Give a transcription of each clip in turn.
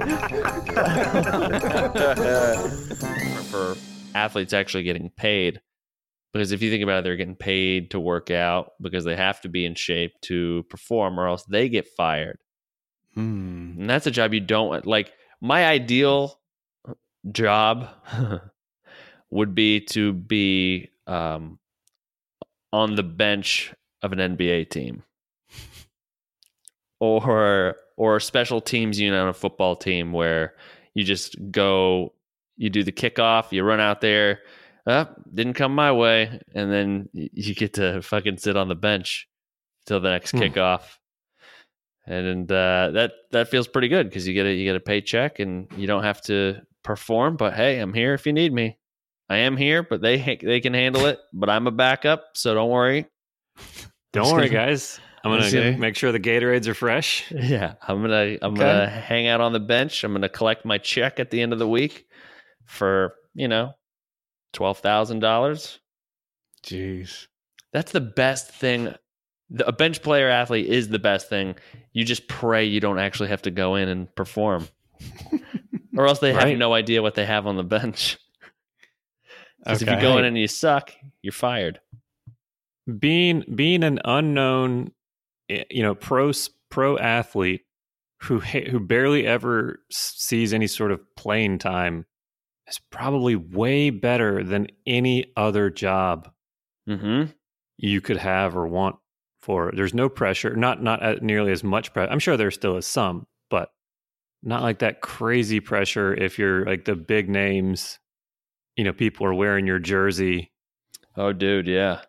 for athletes actually getting paid. Because if you think about it, they're getting paid to work out because they have to be in shape to perform, or else they get fired. Hmm. And that's a job you don't want. Like, my ideal job would be to be um, on the bench of an NBA team or or a special teams unit on a football team where you just go you do the kickoff you run out there uh, didn't come my way and then you get to fucking sit on the bench till the next Hmm. kickoff and uh, that that feels pretty good because you get a you get a paycheck and you don't have to perform but hey i'm here if you need me i am here but they they can handle it but i'm a backup so don't worry Don't worry, guys. I'm gonna Okay. make sure the Gatorades are fresh. Yeah, I'm gonna I'm Okay. gonna hang out on the bench. I'm gonna collect my check at the end of the week for you know twelve thousand dollars. Jeez. That's the best thing. The, a bench player athlete is the best thing. You just pray you don't actually have to go in and perform, or else they have no idea what they have on the bench. 'Cause if you go in and you suck, you're fired. Being being an unknown, you know, pro pro athlete who who barely ever sees any sort of playing time is probably way better than any other job Mm-hmm. you could have or want for. There's no pressure, not not at nearly as much pressure. I'm sure there still is some, but not like that crazy pressure if you're like the big names. You know, people are wearing your jersey. Oh, dude, yeah.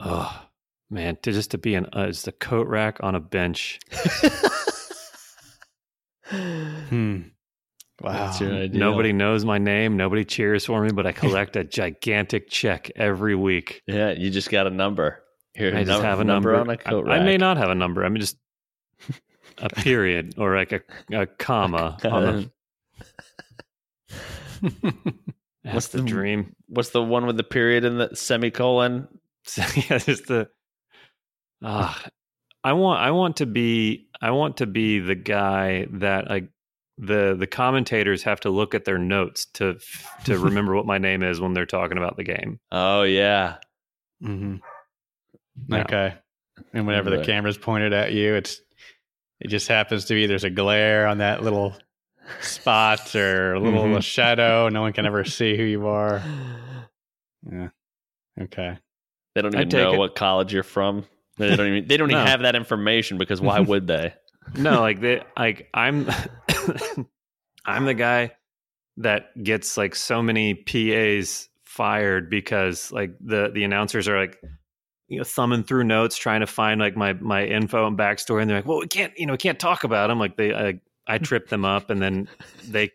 Oh man, to just to be an uh, just a coat rack on a bench. Hmm. Wow. That's your ideal. Nobody knows my name. Nobody cheers for me, but I collect a gigantic check every week. Yeah, you just got a number. Here, I just have a number, on a coat I, I may not have a number. I mean, just a period or like a, a comma on the. That's What's the, the- dream. What's the one with the period and the semicolon? Yeah, just the. Ah, I want. I want to be. I want to be the guy that like the the commentators have to look at their notes to to remember what my name is when they're talking about the game. Oh yeah, hmm Yeah. Okay. And whenever the camera's pointed at you, it's it just happens to be there's a glare on that little spot or a little Mhm. shadow. No one can ever see who you are. Yeah. Okay. they don't even know it. what college you're from. They don't even. They don't even have that information because why would they? no, like they like I'm I'm the guy that gets like so many PAs fired because like the the announcers are like you know thumbing through notes trying to find like my my info and backstory and they're like well we can't you know we can't talk about them like they I, I trip them up and then they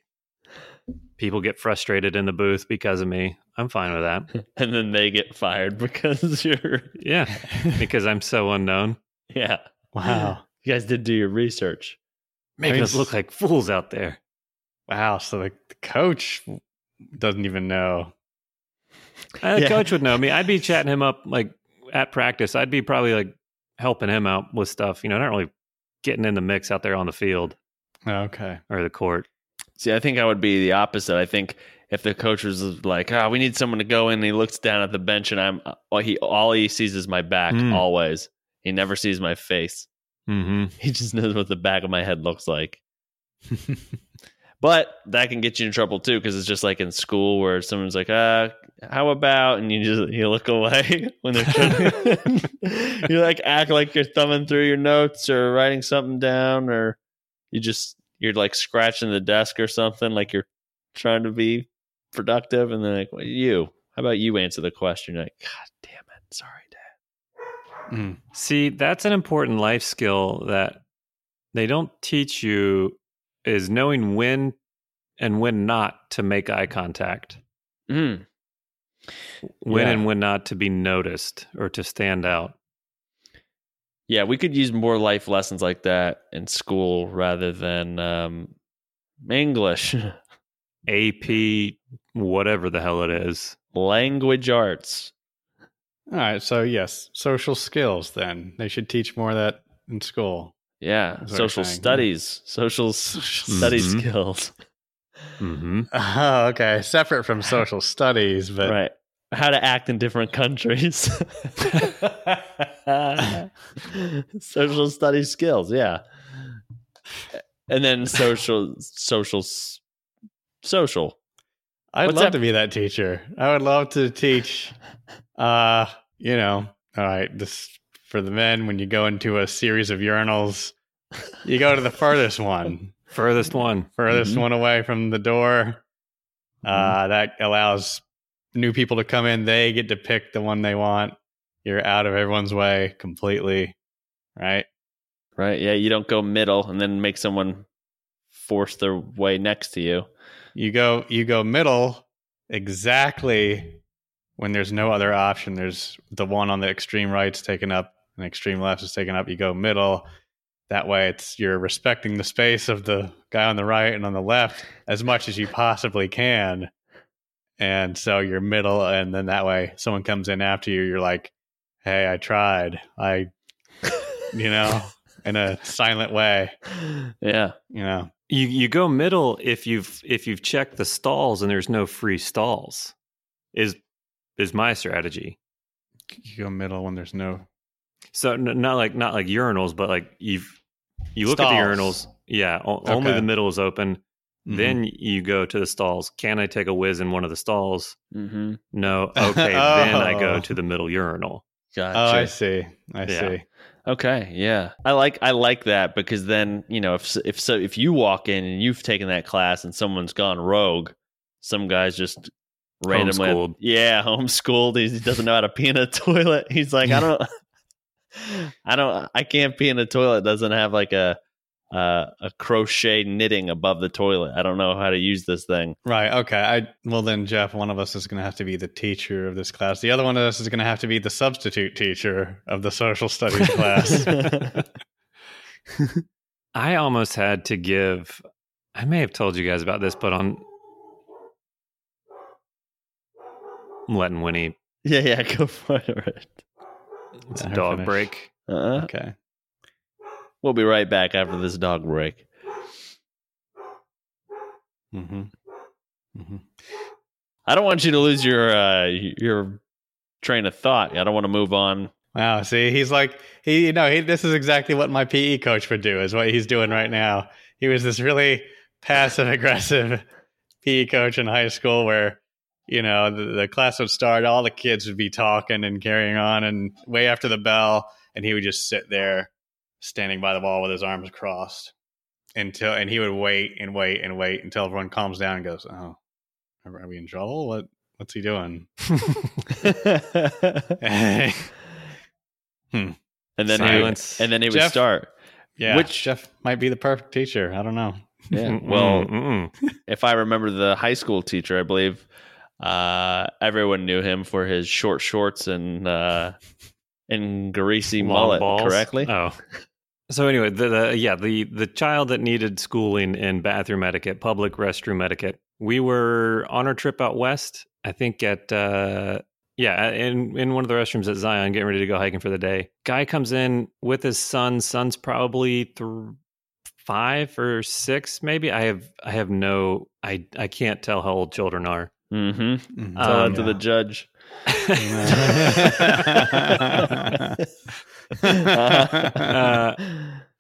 people get frustrated in the booth because of me I'm fine with that and then they get fired because you're. yeah because I'm so unknown Yeah, Wow. you guys did do your research. making mean, us look like fools out there Wow. So the, the coach doesn't even know. Uh, the Yeah. coach would know me. I'd be chatting him up like at practice. I'd be probably like helping him out with stuff. You know, not really getting in the mix out there on the field Okay. or the court. See, I think I would be the opposite. I think if the coach was like, "Ah, we need someone to go in," and he looks down at the bench, and I'm all he all he sees is my back. Mm. Always, he never sees my face. Mm-hmm. He just knows what the back of my head looks like. But that can get you in trouble too, because it's just like in school where someone's like, "Uh, how about?" and you just you look away when they're trying. You like act like you're thumbing through your notes or writing something down, or you just you're like scratching the desk or something, like you're trying to be productive, and then like, well, you. How about you answer the question? You're like, God damn it, sorry, Dad. Mm. See, that's an important life skill that they don't teach you is knowing when and when not to make eye contact. Mm. When Yeah. and when not to be noticed or to stand out. Yeah, we could use more life lessons like that in school rather than um, English, AP, whatever the hell it is. language arts. All right. So yes, social skills. Then they should teach more of that in school. Yeah, That's what I'm social studies, social s- studies Mhm. skills. hmm Oh, okay. Separate from social studies, but right. How to act in different countries. social studies skills, yeah. And then social, social, social. I'd What's love that- to be that teacher. I would love to teach. Uh, you know, all right. This for the men. When you go into a series of urinals, you go to the furthest one, Furthest one. furthest Mhm. one away from the door. Uh, that allows new people to come in. They get to pick the one they want. You're out of everyone's way completely, right? Right. Yeah. You don't go middle and then make someone force their way next to you. You go you go middle exactly when there's no other option. There's the one on the extreme right's taken up and extreme left is taken up. You go middle. That way it's you're respecting the space of the guy on the right and on the left as much as you possibly can. And so you're middle and then that way someone comes in after you, you're like, Hey, I tried. I you know, in a silent way, Yeah. you know. You you go middle if you've if you've checked the stalls and there's no free stalls. Is is my strategy. You go middle when there's no So n- not like not like urinals, but like you've you look at the urinals. Yeah, o- only the middle is open. Mhm. Then you go to the stalls. Can I take a whiz in one of the stalls? Mm-hmm. No. Okay, then I Oh. go to the middle urinal. Gotcha. Oh, I see. I Yeah. see. Okay, yeah, I like I like that because then you know if if so if you walk in and you've taken that class and someone's gone rogue, some guy's just randomly Homeschooled. yeah homeschooled. He doesn't know how to pee in a toilet. He's like I don't, I don't, I can't pee in a toilet. Doesn't have like a uh, a crochet knitting above the toilet. I don't know how to use this thing. Right. Okay. I well then Jeff, one of us is going to have to be the teacher of this class. The other one of us is going to have to be the substitute teacher of the social studies class. I almost had to give. I may have told you guys about this, but on I'm letting Winnie. yeah, yeah, go for it. It's a dog finish. break. Uh, okay. We'll be right back after this dog break. Mm-hmm. Mm-hmm. I don't want you to lose your uh, your train of thought. I don't want to move on. Wow. See, he's like he. You know, he. This is exactly what my PE coach would do. Is what he's doing right now. He was this really passive aggressive PE coach in high school where. You know, the, the class would start, all the kids would be talking and carrying on, and way after the bell, and he would just sit there standing by the wall with his arms crossed until and he would wait and wait and wait until everyone calms down and goes oh are are we in trouble what what's he doing and then he would, and then he would Jeff? start. yeah Which- jeff might be the perfect teacher i don't know Yeah. Well, if I remember the high school teacher, I believe uh, everyone knew him for his short shorts and uh, and greasy Long mullet. balls. Correctly. Oh. So anyway, the, the yeah the the child that needed schooling in bathroom etiquette, public restroom etiquette. We were on our trip out west. I think at uh, yeah in in one of the restrooms at Zion, getting ready to go hiking for the day. Guy comes in with his son. Son's probably th- five or six, maybe. I have I have no I I can't tell how old children are. Mm-hmm. Uh, Tell Um, that to the judge. Uh,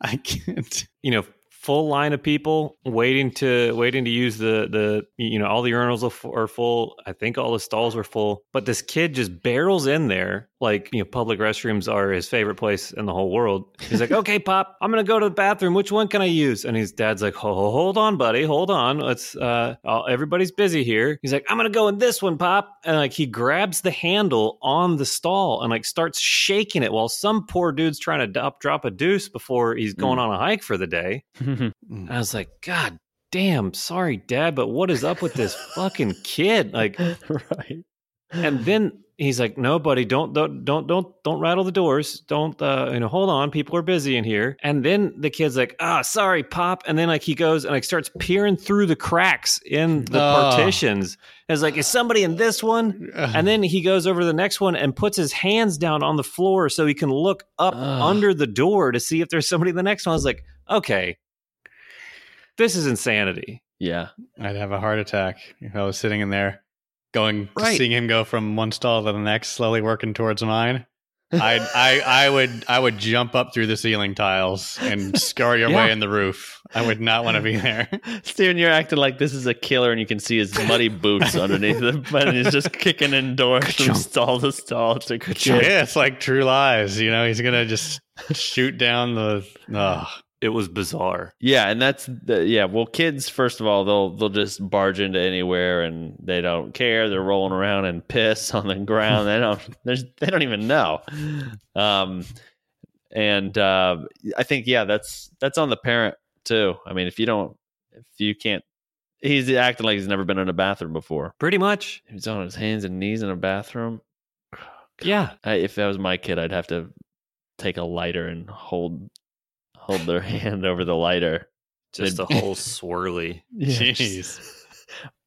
i can't you know full line of people waiting to waiting to use the the you know all the urinals are full i think all the stalls were full but this kid just barrels in there like you know public restrooms are his favorite place in the whole world. He's like okay pop i'm gonna go to the bathroom. Which one can i use? And his dad's like ho, ho- hold on buddy hold on. Let's uh all- everybody's busy here. He's like i'm gonna go in this one pop. And like he grabs the handle on the stall and like starts shaking it while some poor dude's trying to drop, drop a deuce before he's going on a hike for the day. And I was like, God damn, sorry, Dad, but what is up with this fucking kid? Like, right. and then he's like, "No, buddy, don't don't don't don't don't rattle the doors. Don't uh, you know? Hold on, people are busy in here." And then the kid's like, "Ah, sorry, pop." And then like he goes and like starts peering through the cracks in the Oh. partitions. And it's like, "Is somebody in this one?" And then he goes over to the next one and puts his hands down on the floor so he can look up Ugh. under the door to see if there's somebody in the next one. I was like, "Okay, this is insanity." Yeah. I'd have a heart attack if I was sitting in there, going Right. seeing him go from one stall to the next, slowly working towards mine. I I I would I would jump up through the ceiling tiles and scurry away Yeah. in the roof. I would not want to be there. Steven, you're acting like this is a killer, and you can see his muddy boots underneath the but he's just kicking in doors from stall to stall. It's like, yeah, it's like True Lies. You know, he's gonna just shoot down the. Oh, It was bizarre. Yeah, and that's the yeah. Well, kids, first of all, they'll they'll just barge into anywhere and they don't care. They're rolling around and piss on the ground. they don't. There's they don't even know. Um, and uh, I think yeah, that's that's on the parent too. I mean, if you don't, if you can't, he's acting like he's never been in a bathroom before. Pretty much. He's on his hands and knees in a bathroom. Yeah. I, if that was my kid, I'd have to take a lighter and hold hold their hand over the lighter. Just a They'd- whole swirly. jeez.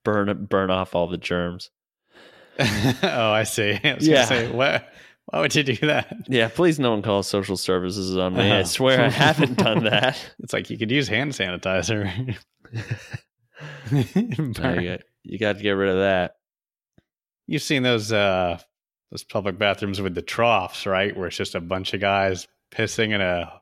burn burn off all the germs. oh, I see. I was Yeah. say, what? Why would you do that? Yeah, please no one calls social services on me. I Uh-huh. swear I haven't done that. It's like you could use hand sanitizer. No, you, got, you got to get rid of that. You've seen those uh those public bathrooms with the troughs, right? Where it's just a bunch of guys pissing in a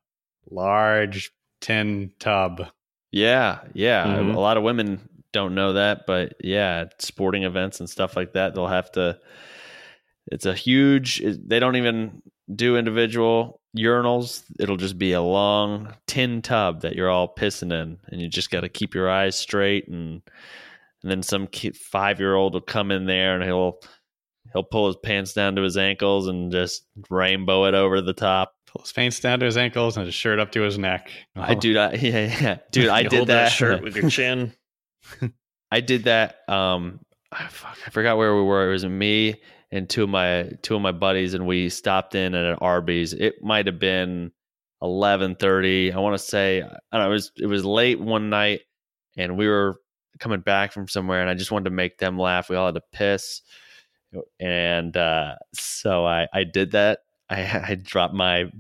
large tin tub. Yeah, yeah. Mhm. A lot of women don't know that, but yeah, sporting events and stuff like that, they'll have to. It's a huge. They don't even do individual urinals. It'll just be a long tin tub that you're all pissing in, and you just got to keep your eyes straight. And and then some five year old will come in there and he'll he'll pull his pants down to his ankles and just rainbow it over the top. Pull his pants down to his ankles and his shirt up to his neck. I do that. Yeah, yeah, dude. I did hold that. shirt with your chin. I did that. Um, I, fuck, I forgot where we were. It was me and two of my two of my buddies, and we stopped in at an Arby's. It might have been eleven thirty. I want to say I know. It was it was late one night, and we were coming back from somewhere, and I just wanted to make them laugh. We all had to piss, and uh, so I I did that. I I dropped my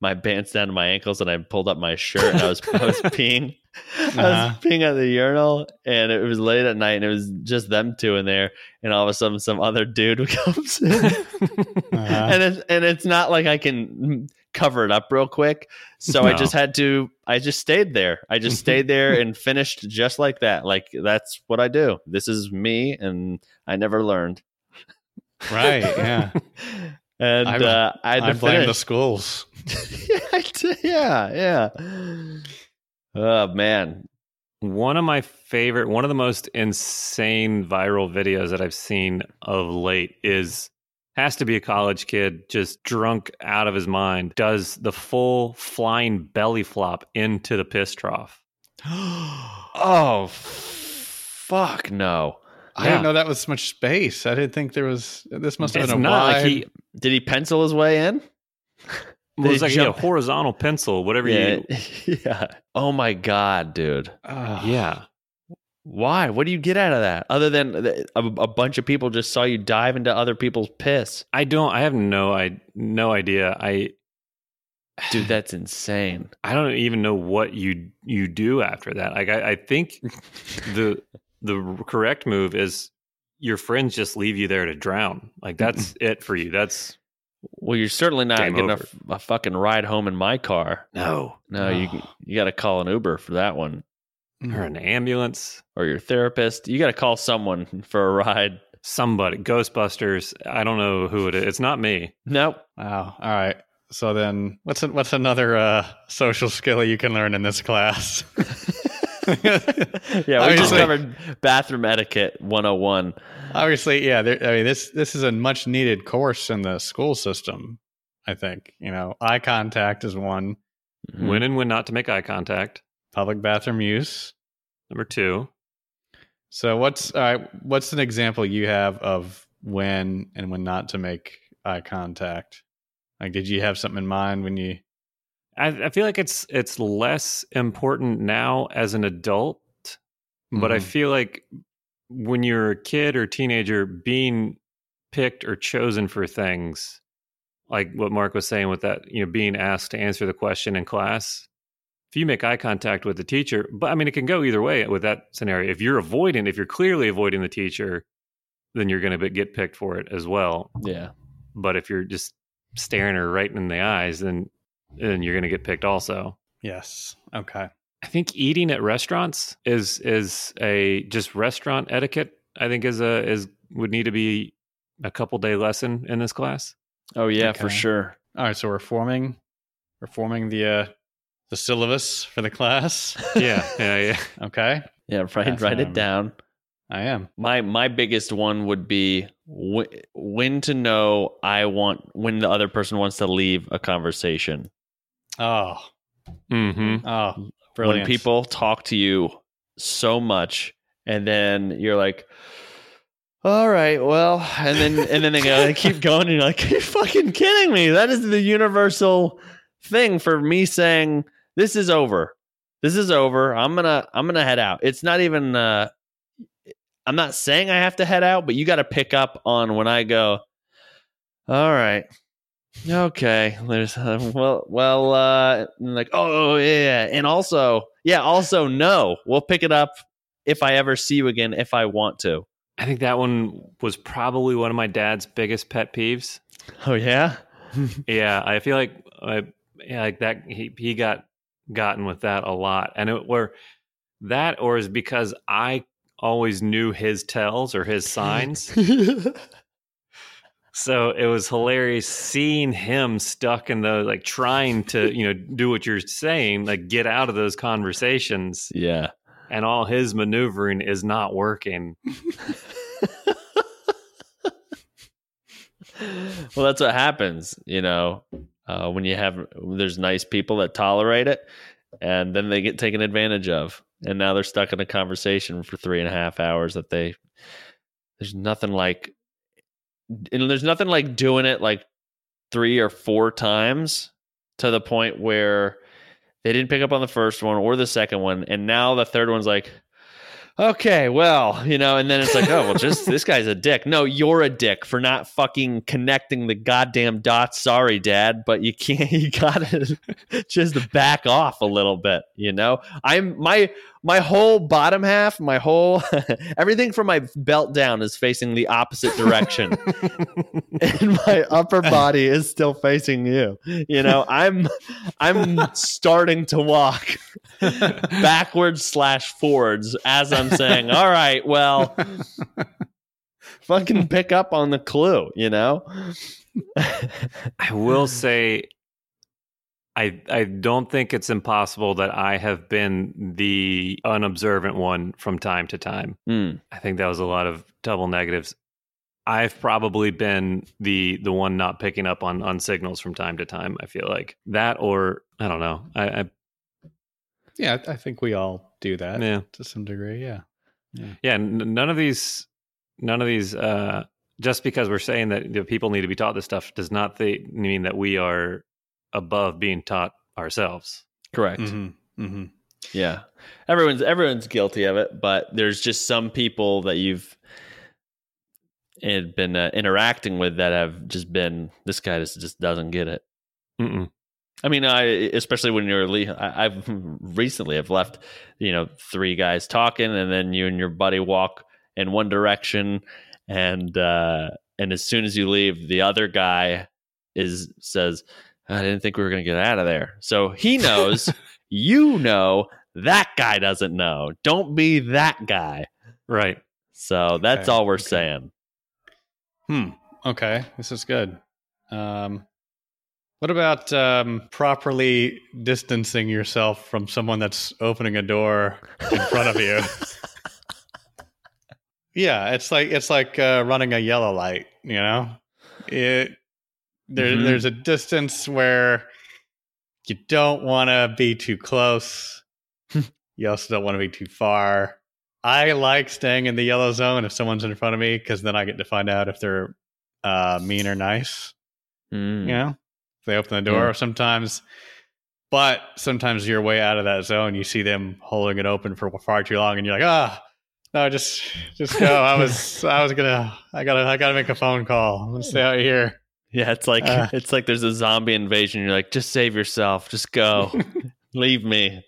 my pants down to my ankles and I pulled up my shirt and I was I was peeing. I was Uh-huh. peeing at the urinal and it was late at night and it was just them two in there and all of a sudden some other dude comes in Uh-huh. and it's and it's not like I can cover it up real quick. So I just had to I just stayed there. I just stayed there and finished just like that. Like that's what I do. This is me and I never learned. Right, yeah. And I'm- uh, I had to I blame the schools. yeah, yeah, yeah. Oh man, One of my favorite, one of the most insane viral videos that I've seen of late is has to be a college kid just drunk out of his mind does the full flying belly flop into the piss trough. oh fuck no! I Yeah. didn't know that was so much space. I didn't think there was. This must have It's been a not wide. like he Did he pencil his way in? well, it's They like jump- a horizontal pencil, whatever Yeah, you. yeah. Oh my god, dude. Ah. Yeah, Why? What do you get out of that? Other than a, a bunch of people just saw you dive into other people's piss, I don't. I have no. I no idea. I dude. That's insane. I don't even know what you you do after that. Like I, I think the the correct move is your friends just leave you there to drown. Like that's it for you. That's Well, you're certainly not getting a, a fucking ride home in my car. no No, you you got to call an Uber for that one, or an ambulance. or your therapist. You got to call someone for a ride. Somebody, Ghostbusters. I don't know who it is. It's not me. Nope. Wow. All right. So then, what's a, what's another uh, social skill you can learn in this class? yeah, we just Obviously- covered bathroom etiquette 101. Obviously, yeah. There, I mean, this this is a much needed course in the school system. I think you know, eye contact is one. Mhm. When and when not to make eye contact. Public bathroom use. Number two. So what's all right? What's an example you have of when and when not to make eye contact? Like, did you have something in mind when you? I, I feel like it's it's less important now as an adult, but I Mhm. feel like when you're a kid or teenager, being picked or chosen for things, like what Mark was saying with that, you know, being asked to answer the question in class. If you make eye contact with the teacher, but I mean, it can go either way with that scenario. If you're avoiding, if you're clearly avoiding the teacher, then you're going to get picked for it as well. Yeah. But if you're just staring her right in the eyes, then then you're going to get picked also. Yes. Okay. I think eating at restaurants is is a just restaurant etiquette. I think is a is would need to be a couple day lesson in this class. Oh yeah, for sure. All right. So we're forming, we're forming the uh, the syllabus for the class. Yeah, yeah, yeah. Okay. Yeah, write That's write it I'm- down. I am. My my biggest one would be wh- when to know I want when the other person wants to leave a conversation. Oh. Mm-hmm. Oh. Brilliant. When people talk to you so much and then you're like all right, well, and then and then they go, they keep going, and you're like, you're fucking kidding me. That is the universal thing for me saying this is over. This is over. I'm gonna I'm gonna head out. It's not even uh I'm not saying I have to head out, but you gotta pick up on when I go, all right. Okay. There's uh, well well uh like, oh yeah. And also, yeah, also no. We'll pick it up if I ever see you again if I want to. I think that one was probably one of my dad's biggest pet peeves. Oh yeah? Yeah, I feel like I, yeah, like that he he got gotten with that a lot, and it were that or is because I always knew his tells or his signs. So it was hilarious seeing him stuck in the like trying to, you know, do what you're saying, like get out of those conversations yeah. and all his maneuvering is not working. well, that's what happens, you know, uh, when you have there's nice people that tolerate it, and then they get taken advantage of, and now they're stuck in a conversation for three and a half hours that they. There's nothing like, and there's nothing like doing it like three or four times to the point where they didn't pick up on the first one or the second one, and now the third one's like, okay, well, you know, and then it's like, oh, well, just this guy's a dick. No, you're a dick for not fucking connecting the goddamn dots. Sorry, dad, but you can't, you gotta just back off a little bit, you know? I'm my, my whole bottom half, my whole, everything from my belt down is facing the opposite direction. and my upper body is still facing you. You know, I'm, I'm starting to walk backwards slash forwards as I'm saying, all right, well, fucking pick up on the clue, you know? I will say I I don't think it's impossible that I have been the unobservant one from time to time. Mm, I think that was a lot of double negatives. I've probably been the the one not picking up on on signals from time to time. I feel like that, or I don't know. I, I Yeah, I I think we all do that yeah to some degree. Yeah. yeah. N- none of these none of these. uh Just because we're saying that you know, people need to be taught this stuff does not th- mean that we are above being taught ourselves. correct. Mm-hmm. Mm-hmm. Yeah. Everyone's everyone's guilty of it, but there's just some people that you've had been uh, interacting with that have just been this guy just, just doesn't get it. Mm-mm. I mean, I especially when you're le- I, I've recently I've left, you know, three guys talking, and then you and your buddy walk in one direction, and uh, and as soon as you leave, the other guy is says, "I didn't think we were going to get out of there." So he knows, you know, that guy doesn't know. Don't be that guy. Right. So that's Okay, all we're okay. saying. Hmm. Okay, this is good. Um, what about um, properly distancing yourself from someone that's opening a door in front of you? yeah, it's like it's like uh, running a yellow light. You know, it there, Mhm. there's a distance where you don't want to be too close. you also don't want to be too far. I like staying in the yellow zone if someone's in front of me because then I get to find out if they're uh, mean or nice. Mm. You know, if they open the door. Yeah. Sometimes, but sometimes you're way out of that zone. You see them holding it open for far too long, and you're like, ah, no, just just go. I was I was gonna I gotta I gotta make a phone call. I'm gonna stay out here. Yeah, it's like Uh. it's like there's a zombie invasion. You're like, just save yourself. Just go. Leave me.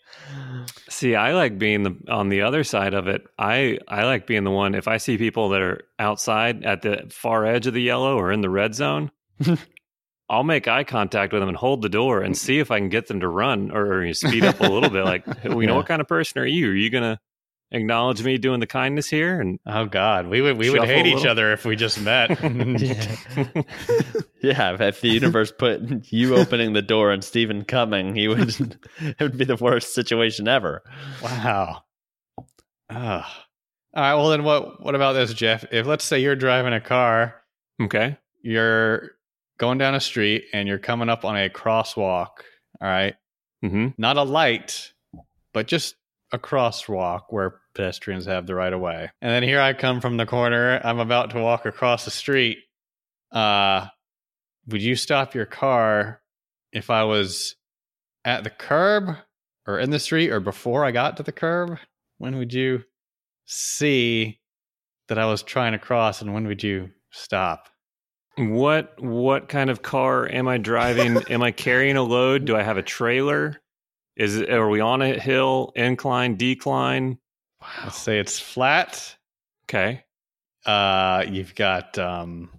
See, I like being the on the other side of it. I I like being the one if I see people that are outside at the far edge of the yellow or in the red zone, I'll make eye contact with them and hold the door and see if I can get them to run or, you speed up a little bit. Like, you Yeah. know, what kind of person are you? Are you gonna acknowledge me doing the kindness here? And Oh God, we would we would hate each other if we just met. Yeah. yeah, if- if the universe put you opening the door and Stephen coming, he would it would be the worst situation ever. wow. Ah. All right. Well, then what? What about this, Jeff? If let's say you're driving a car, okay, you're going down a street and you're coming up on a crosswalk. All right, mm-hmm. not a light, but just a crosswalk where pedestrians have the right of way. And then here I come from the corner. I'm about to walk across the street. Uh, would you stop your car if I was at the curb or in the street or before I got to the curb? When would you see that I was trying to cross and when would you stop? what what kind of car am I driving? am I carrying a load? Do I have a trailer? Is it, are we on a hill, incline, decline? Let's say it's flat. Okay. Uh, you've got um,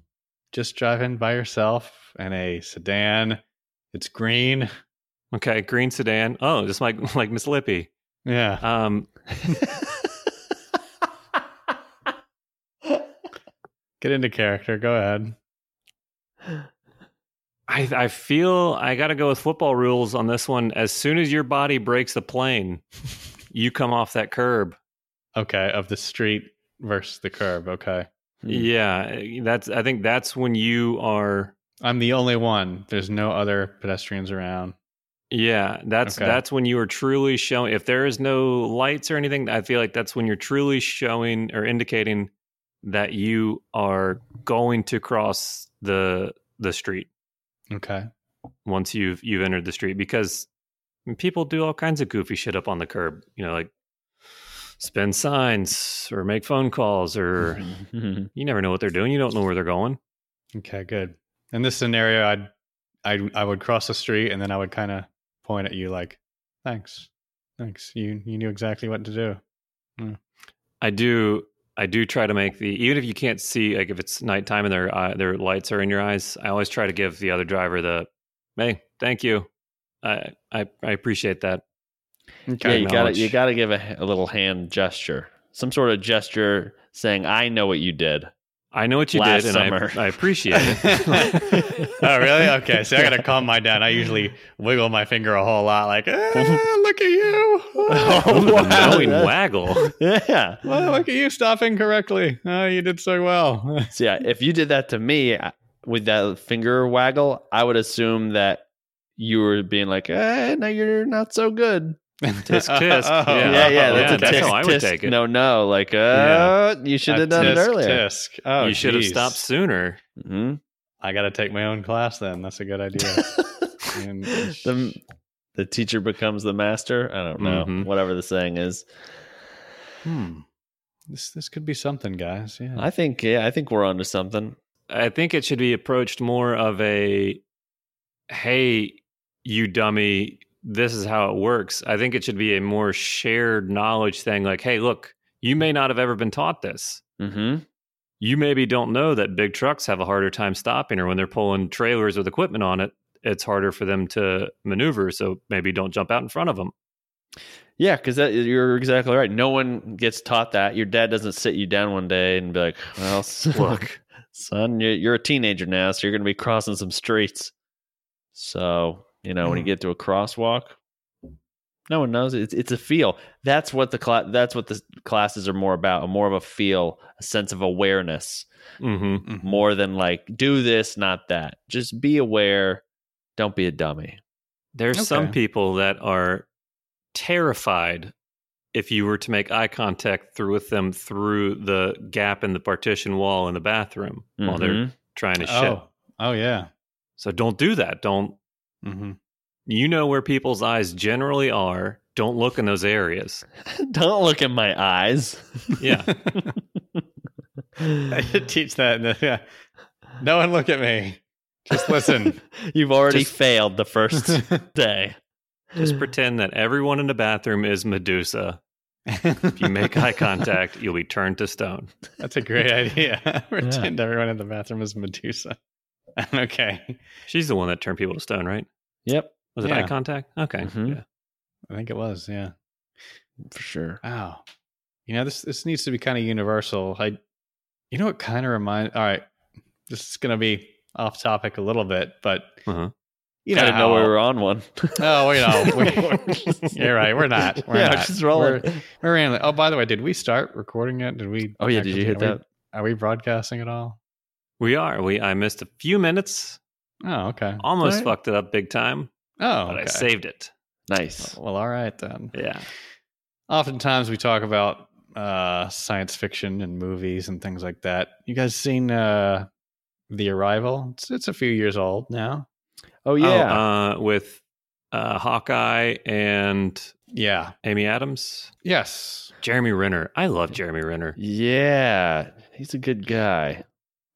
just driving by yourself in a sedan. It's green. Okay, green sedan. Oh, just like like Miss Lippy. Yeah. Um, Get into character. Go ahead. I I feel I got to go with football rules on this one. As soon as your body breaks the plane, you come off that curb. Okay. Of the street versus the curb. Okay. Hmm. Yeah, that's. I think that's when you are. I'm the only one. There's no other pedestrians around. Yeah, that's Okay. that's when you are truly showing. If there is no lights or anything, I feel like that's when you're truly showing or indicating that you are going to cross the the street. Okay. once you've you've entered the street because people do all kinds of goofy shit up on the curb you know like spin signs or make phone calls or you never know what they're doing you don't know where they're going Okay. Good. In this scenario, I'd, I, I would cross the street and then I would kind of point at you like, thanks. Thanks. You, you knew exactly what to do. Hmm. i do i do try to make the even if you can't see like if it's nighttime and their uh, their lights are in your eyes i always try to give the other driver the hey thank you i i, I appreciate that yeah, you got to you got to give a, a little hand gesture, some sort of gesture saying, "I know what you did." I know what you Last did summer. and I, I appreciate it oh, really? Okay. So I got to calm my down. I usually wiggle my finger a whole lot, like, "Ah, look at you. Oh, Ooh, wow. the knowing waggle Yeah. Well, look at you stopping correctly. Oh, you did so well. So yeah, if you did that to me with that finger waggle, I would assume that you were being like, eh, "No, you're not so good." Tisk, tisk. Oh, Yeah. yeah, yeah, that's yeah, a that's tisk, how I would tisk, take it. No, no, like, uh, Yeah. you should have done it earlier. tisk. Oh, you should have stopped sooner. hmm I got to take my own class then. That's a good idea. And- the the teacher becomes the master. I don't know, Mhm. whatever the saying is. hmm. This this could be something, guys. Yeah. I think, yeah, I think we're onto something. I think it should be approached more of a, hey, you dummy, this is how it works. I think it should be a more shared knowledge thing like, hey, look, you may not have ever been taught this. Mm-hmm. You maybe don't know that big trucks have a harder time stopping, or when they're pulling trailers with equipment on it, it's harder for them to maneuver. So maybe don't jump out in front of them. Yeah, because you're exactly right. No one gets taught that. Your dad doesn't sit you down one day and be like, "Well, look, son, you- you're a teenager now, so you're going to be crossing some streets." So you know when you get to a crosswalk, no one knows. It's it's a feel. That's what the class. That's what the classes are more about. More of a feel, a sense of awareness, Mm-hmm. more than like do this, not that. Just be aware. Don't be a dummy. There's some people that are terrified if you were to make eye contact through with them through the gap in the partition wall in the bathroom while they're Mhm. trying to shit. Oh, oh yeah. So don't do that. Don't hmm you know where people's eyes generally are? Don't look in those areas. Don't look in my eyes. Yeah. I should teach that. in the- Yeah. No one look at me. Just listen. You've already Just- failed the first day. Just pretend that everyone in the bathroom is Medusa. If you make eye contact, you'll be turned to stone. That's a great idea. Pretend everyone in the bathroom is Medusa. okay. She's the one that turned people to stone, right? Yep, Was it Yeah. eye contact? Okay. Mhm. Yeah. I think it was, yeah. for sure. Wow. You know, this this needs to be kind of universal. I you know what kind of reminds all right. This is gonna be off topic a little bit, but Uh-huh. you I know, didn't know we were on one. Oh, we know. We- you're right. We're not. We're yeah, not. just rolling. We're, we're randomly- Oh, by the way, did we start recording it? Did we? oh yeah, did you hit are we- that? Are we broadcasting at all? We are. We I missed a few minutes. Oh, okay. Almost All right. fucked it up big time, Oh, but I saved it. Nice. Well, all right then. Yeah. Oftentimes we talk about uh, science fiction and movies and things like that. You guys seen uh, The Arrival? It's, it's a few years old now. Oh Oh, yeah. uh, with uh, Hawkeye and Yeah. Amy Adams. Yes. Jeremy Renner. I love Jeremy Renner. yeah, he's a good guy.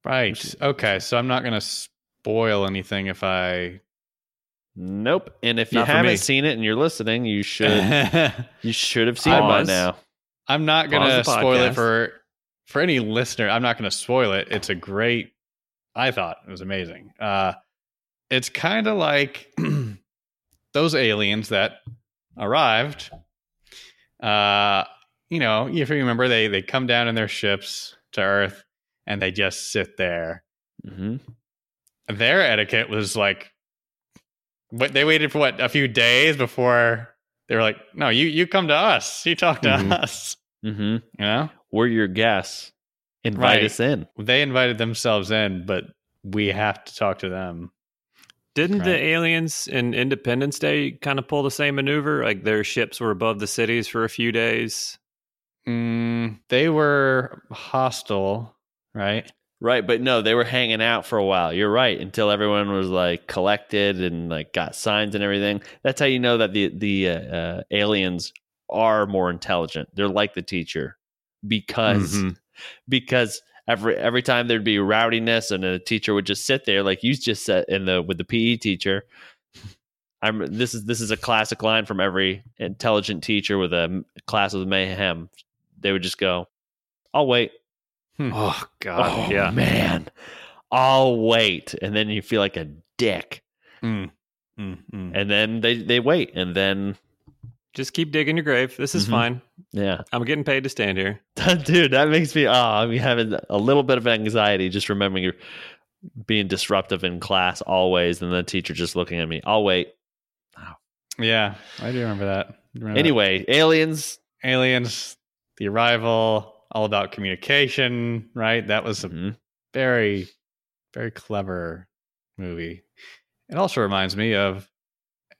Right. Okay. So I'm not going to spoil anything if I. Nope. And if you Not for me. haven't seen it and you're listening, you should you should have seen it by now. I'm not going to Pause the spoil it for for any listener. I'm not going to spoil it. It's a great. I thought it was amazing. Uh, it's kind of like those aliens that arrived. Uh, you know, if you remember, they they come down in their ships to Earth and they just sit there. hmm Their etiquette was like, what they waited for what a few days before they were like, no, you you come to us, you talk to Mhm. us. hmm You know, We're your guests. Invite Right. us in. they invited themselves in, but we have to talk to them. Didn't the aliens in Independence Day kind of pull the same maneuver? Like their ships were above the cities for a few days. Mm, they were hostile, right? Right, but no, they were hanging out for a while. You're right, until everyone was like collected and like got signs and everything. That's how you know that the the uh, uh, aliens are more intelligent. They're like the teacher because Mhm. because every every time there'd be rowdiness and a teacher would just sit there like you just said in the with the PE teacher. I'm this is this is a classic line from every intelligent teacher with a class with mayhem. They would just go, "I'll wait." Oh God, oh yeah. man, I'll wait, and then you feel like a dick, Mm. Mm, mm. and then they they wait, and then Just keep digging your grave. This is Mhm. fine. yeah, I'm getting paid to stand here. dude, that makes me oh, I'm having a little bit of anxiety just remembering you're being disruptive in class always, and the teacher just looking at me. I'll wait. Yeah, I do remember that. Remember that. Anyway, aliens. aliens, the arrival, all about communication, right? That was a Mhm. very, very clever movie. It also reminds me of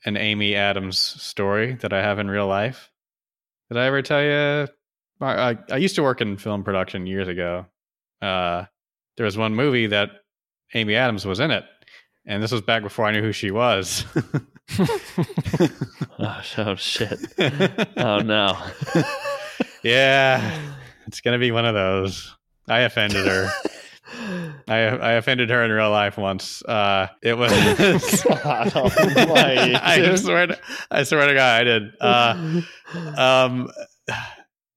an Amy Adams story that I have in real life. Did I ever tell you? I, I, I used to work in film production years ago. Uh, there was one movie that Amy Adams was in it, and this was back before I knew who she was. Oh, oh shit! Oh no! yeah, it's gonna be one of those. I offended her. I I offended her in real life once. Uh, it was. God almighty, I swear. To, I swear to God, I did. Uh, um,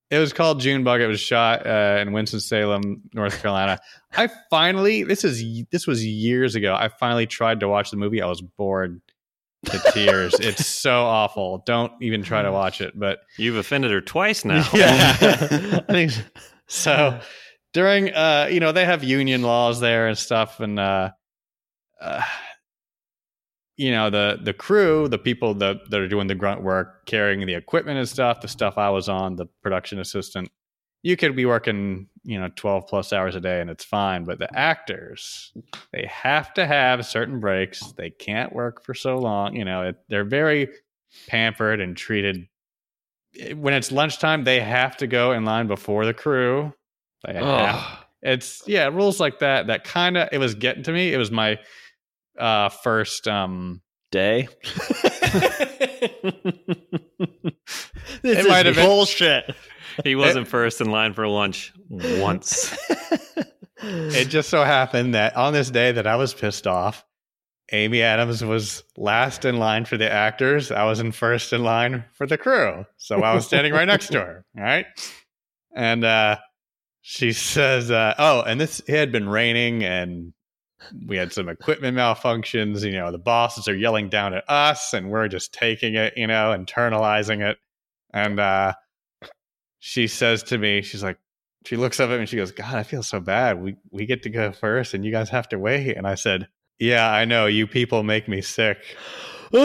it was called June Bug. It was shot uh, in Winston Salem, North Carolina. I finally. This is this was years ago. I finally tried to watch the movie. I was bored to tears. it's so awful. Don't even try to watch it. But You've offended her twice now. yeah, I think so during uh you know they have union laws there and stuff and uh, uh you know the the crew the people that, that are doing the grunt work carrying the equipment and stuff the stuff i was on the production assistant you could be working you know 12 plus hours a day and it's fine but the actors they have to have certain breaks they can't work for so long you know it, they're very pampered and treated when it's lunchtime, they have to go in line before the crew. They have it's yeah rules like that that kind of it was getting to me it was my uh first um day. this It is might have been- bullshit. He wasn't first in line for lunch once. it just so happened that on this day that i was pissed off amy adams was last in line for the actors. I was in first in line for the crew. So i was standing right next to her all right? And uh she says uh oh and this it had been raining and we had some equipment malfunctions. You know the bosses are yelling down at us and we're just taking it you know internalizing it. And uh she says to me she's like she looks up at me and she goes god i feel so bad. We we get to go first and you guys have to wait. And i said yeah i know. You people make me sick.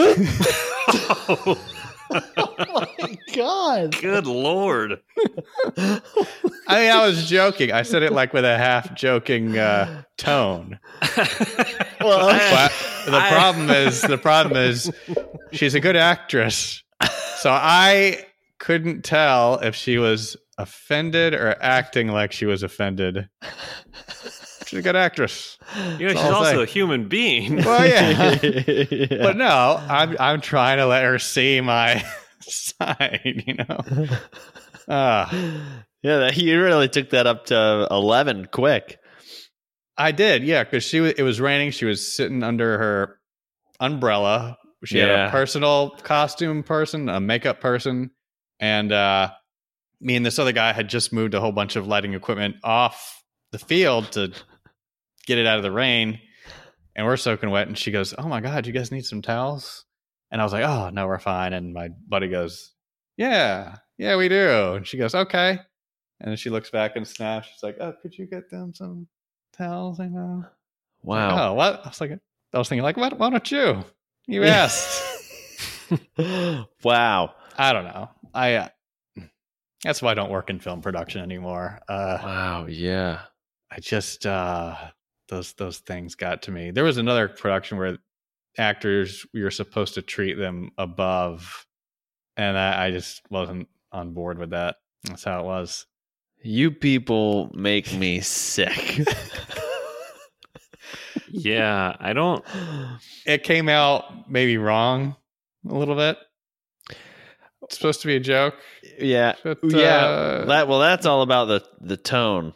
Oh my god. Good lord. i mean i was joking. I said it like with a half joking uh tone. Well, but the I- problem is the problem is she's a good actress. So i couldn't tell if she was offended or acting like she was offended she's a good actress You know, That's she's also say. a human being. well yeah Yeah. but no i'm i'm trying to let her see my side you know uh, yeah, that, you really took that up to eleven quick. i did yeah because she was it was raining she was sitting under her umbrella she had a personal costume person a makeup person and uh me and this other guy had just moved a whole bunch of lighting equipment off the field to get it out of the rain. And we're soaking wet. And she goes oh my god you guys need some towels? And i was like oh no we're fine. And my buddy goes yeah yeah we do. And she goes okay. And then she looks back and snaps. She's like oh could you get them some towels you know? Wow. oh what? I was like i was thinking like what why don't you? You asked. Wow. i don't know i uh, that's why i don't work in film production anymore uh Wow. Yeah. I just uh those those things got to me. There was another production where actors we were supposed to treat them above and I, I just wasn't on board with that. That's how it was. You people make me sick. yeah, I don't. It came out maybe wrong a little bit. It's supposed to be a joke. yeah. But, yeah. uh, that well, that's all about the the tone.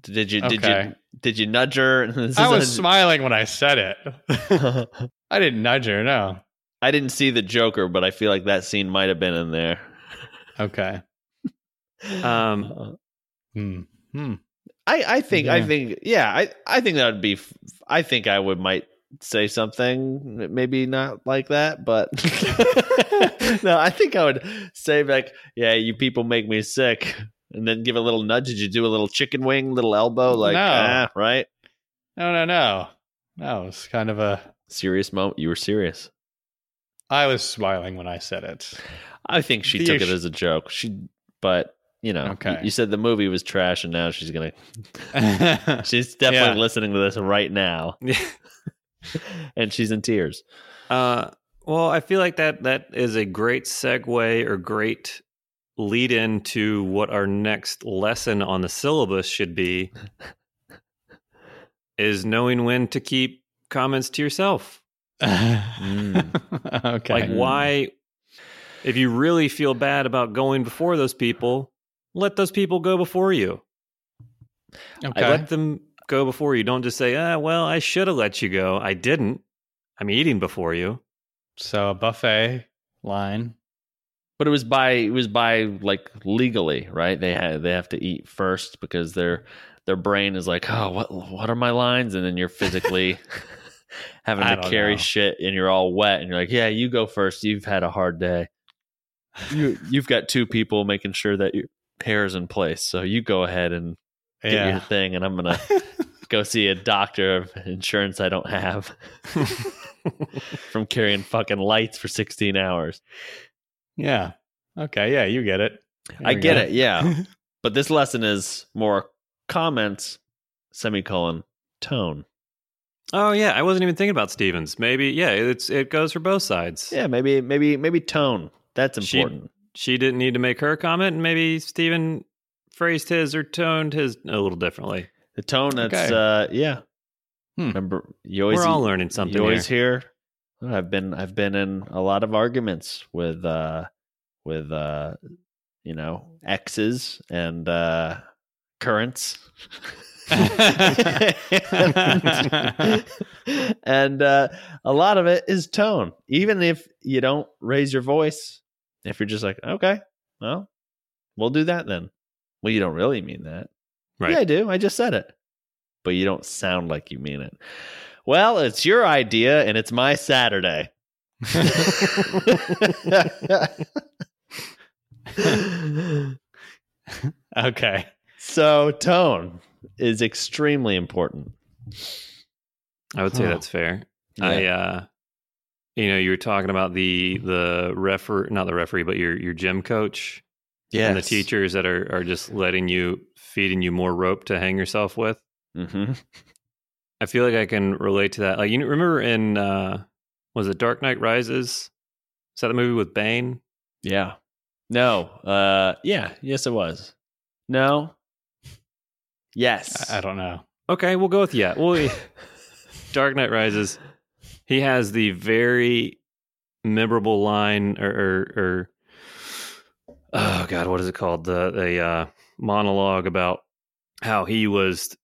Did you did Okay. you did you nudge her? I was a- smiling when I said it. I didn't nudge her, no. I didn't see the Joker, but I feel like that scene might have been in there. Okay. Um, Hmm. Hmm. I, I think I think yeah I, I think that would be I think I would might say something maybe not like that but no I think I would say like yeah you people make me sick and then give a little nudge did you do a little chicken wing little elbow like No. ah right No, no, no. No, it was kind of a serious moment you were serious I was smiling when I said it. I think she The took it as a joke she but you know Okay. you, you said the movie was trash and now she's gonna she's definitely Yeah. listening to this right now and she's in tears Uh, well, I feel like that that is a great segue or great lead into what our next lesson on the syllabus should be is knowing when to keep comments to yourself. Mm. okay. Like why if you really feel bad about going before those people, let those people go before you. okay. I let them go before you. Don't just say, "Ah, well, I should have let you go. I didn't. I'm eating before you." so a buffet line. But it was by it was by like legally, right? They had they have to eat first because their their brain is like, oh, what what are my lines? And then you're physically having to carry know. shit, and you're all wet, and you're like, yeah, you go first. You've had a hard day. You you've got two people making sure that your hair is in place, so you go ahead and get your Yeah. thing, and I'm gonna go see a doctor of insurance I don't have from carrying fucking lights for 16 hours. yeah. Okay. Yeah, you get it. There I get go. it, yeah. but this lesson is more comments, semicolon, tone. Oh yeah, I wasn't even thinking about Stevens. Maybe yeah, it's it goes for both sides. Yeah, maybe maybe maybe tone. That's She- important. she didn't need to make her comment, and maybe Steven phrased his or toned his a little differently. The tone that's Okay. uh yeah. Hmm. Remember you always We're all learning something you always here. hear I've been I've been in a lot of arguments with uh with uh you know exes and uh currents and, and, uh a lot of it is tone even if you don't raise your voice if you're just like okay well we'll do that then well you don't really mean that Right. yeah i do i just said it but you don't sound like you mean it well it's your idea and it's my saturday okay. so tone is extremely important. I would say that's fair. I uh you know, you were talking about the the refer not the referee, but your your gym coach yeah, and the teachers that are are just letting you feeding you more rope to hang yourself with. hmm I feel like I can relate to that. Like you remember in uh was it Dark Knight Rises? Is that the movie with Bane? Yeah. No. Uh. Yeah. Yes, it was. No. Yes. I, I don't know. Okay, we'll go with yeah. Well, Dark Knight Rises. He has the very memorable line, or, or, or oh god, what is it called? The the uh, monologue about how he was,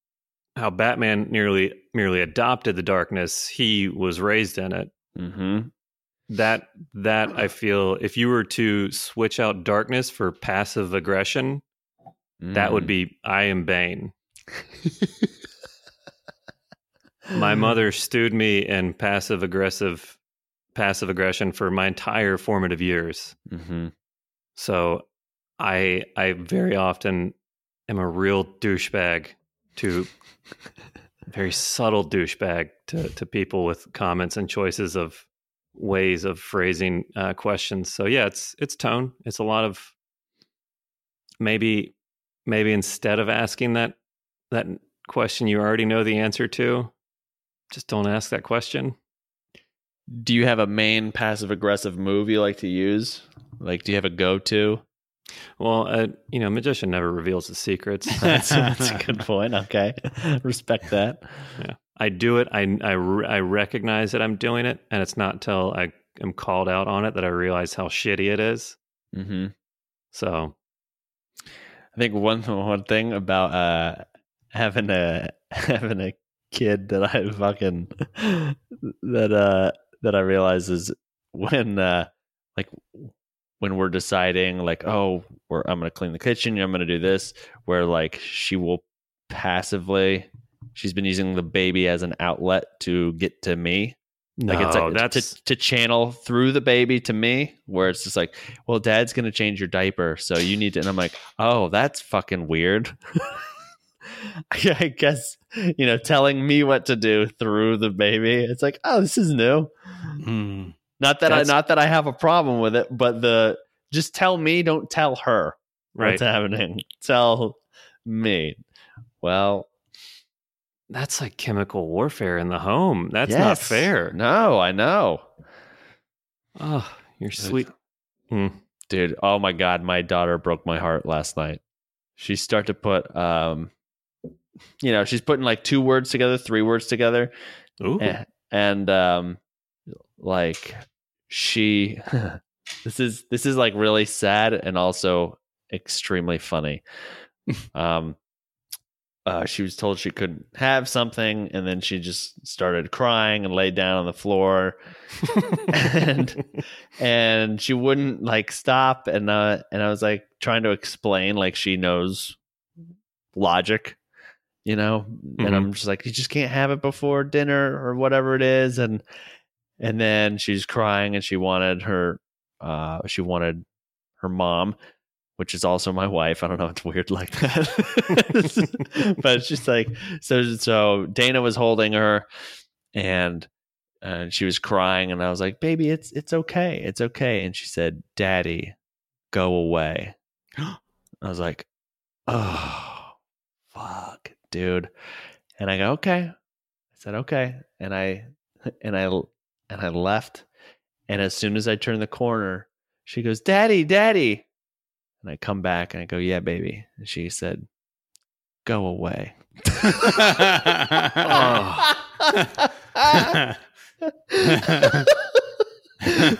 how Batman nearly merely adopted the darkness. He was raised in it. Mm-hmm. That that I feel, if you were to switch out darkness for passive aggression, that Mm. would be I am Bane. my mother stewed me in passive aggressive passive aggression for my entire formative years Mm-hmm. So i i very often am a real douchebag to very subtle douchebag to to people with comments and choices of ways of phrasing uh, questions. So yeah it's it's tone. It's a lot of maybe maybe instead of asking that that question you already know the answer to just don't ask that question. Do you have a main passive aggressive move you like to use? Like, do you have a go to? well uh, you know magician never reveals his secrets that's, that's a good point. Okay, respect that. Yeah, I do it I, I I recognize that i'm doing it and it's not till i am called out on it that i realize how shitty it is Mm-hmm. so I think one one thing about uh having a having a kid that I fucking that uh that I realize is when uh like when we're deciding like oh we're I'm gonna clean the kitchen I'm gonna do this where like she will passively she's been using the baby as an outlet to get to me no, like it's like that's to, to channel through the baby to me, where it's just like, well, dad's gonna change your diaper, so you need to. And I'm like, oh, that's fucking weird. I guess you know, telling me what to do through the baby. It's like, oh, this is new. Not that That's- I, not that I have a problem with it, but the just tell me, don't tell her right what's happening. Tell me. Well, that's like chemical warfare in the home that's not fair No, I know. oh you're sweet Hmm. dude oh my god my daughter broke my heart last night she started to put um you know she's putting like two words together three words together Ooh. a- and um like she this is this is like really sad and also extremely funny. Um uh, she was told she couldn't have something and then she just started crying and laid down on the floor. And and she wouldn't like stop and uh and I was like trying to explain like she knows logic you know and I'm just like you just can't have it before dinner or whatever it is. And and then she's crying and she wanted her uh she wanted her mom which is also my wife. I don't know. It's weird like that, but she's like, so so Dana was holding her, and and she was crying, and I was like, baby, it's it's okay, it's okay, and she said, Daddy, go away. I was like, oh, fuck, dude, and I go, okay. I said, okay, and I and I and I left, and as soon as I turned the corner, She goes, Daddy, Daddy. And I come back and I go, Yeah, baby. And she said, Go away. Oh.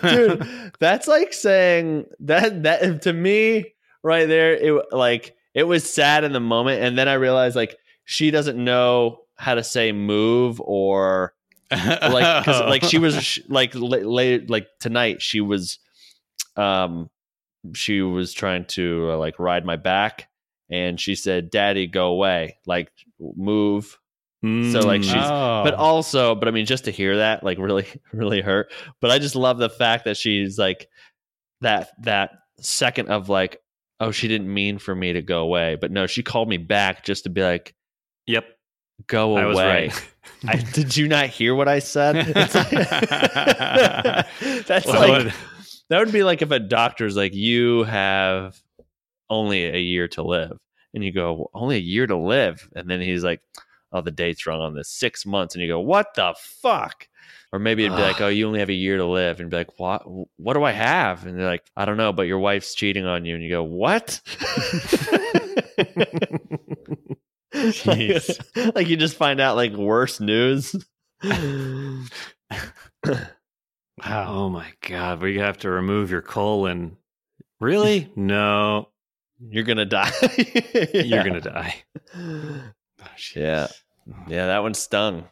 Dude, that's like saying that that to me right there it like it was sad in the moment and then I realized like she doesn't know how to say move or like cuz like she was sh- like late like tonight she was um she was trying to uh, like ride my back and she said daddy go away. Like move. So, like, she's- Oh. but also but i mean just to hear that like really really hurt. But i just love the fact that she's like that that second of like oh she didn't mean for me to go away. But no she called me back just to be like Yep, go I was away. right. I, did you not hear what i said? Like- that's Well, like that would be like if a doctor's like you have only a year to live. And you go only a year to live? And then he's like oh the date's wrong on this. Six months. And you go what the fuck? Or maybe it'd be like oh you only have a year to live. And be like what what do i have? And they're like i don't know but your wife's cheating on you. And you go what Jeez. like you just find out like worse news wow. oh my god, we have to remove your colon. Really? No, you're gonna die you're gonna die. Oh. Yeah. yeah that one stung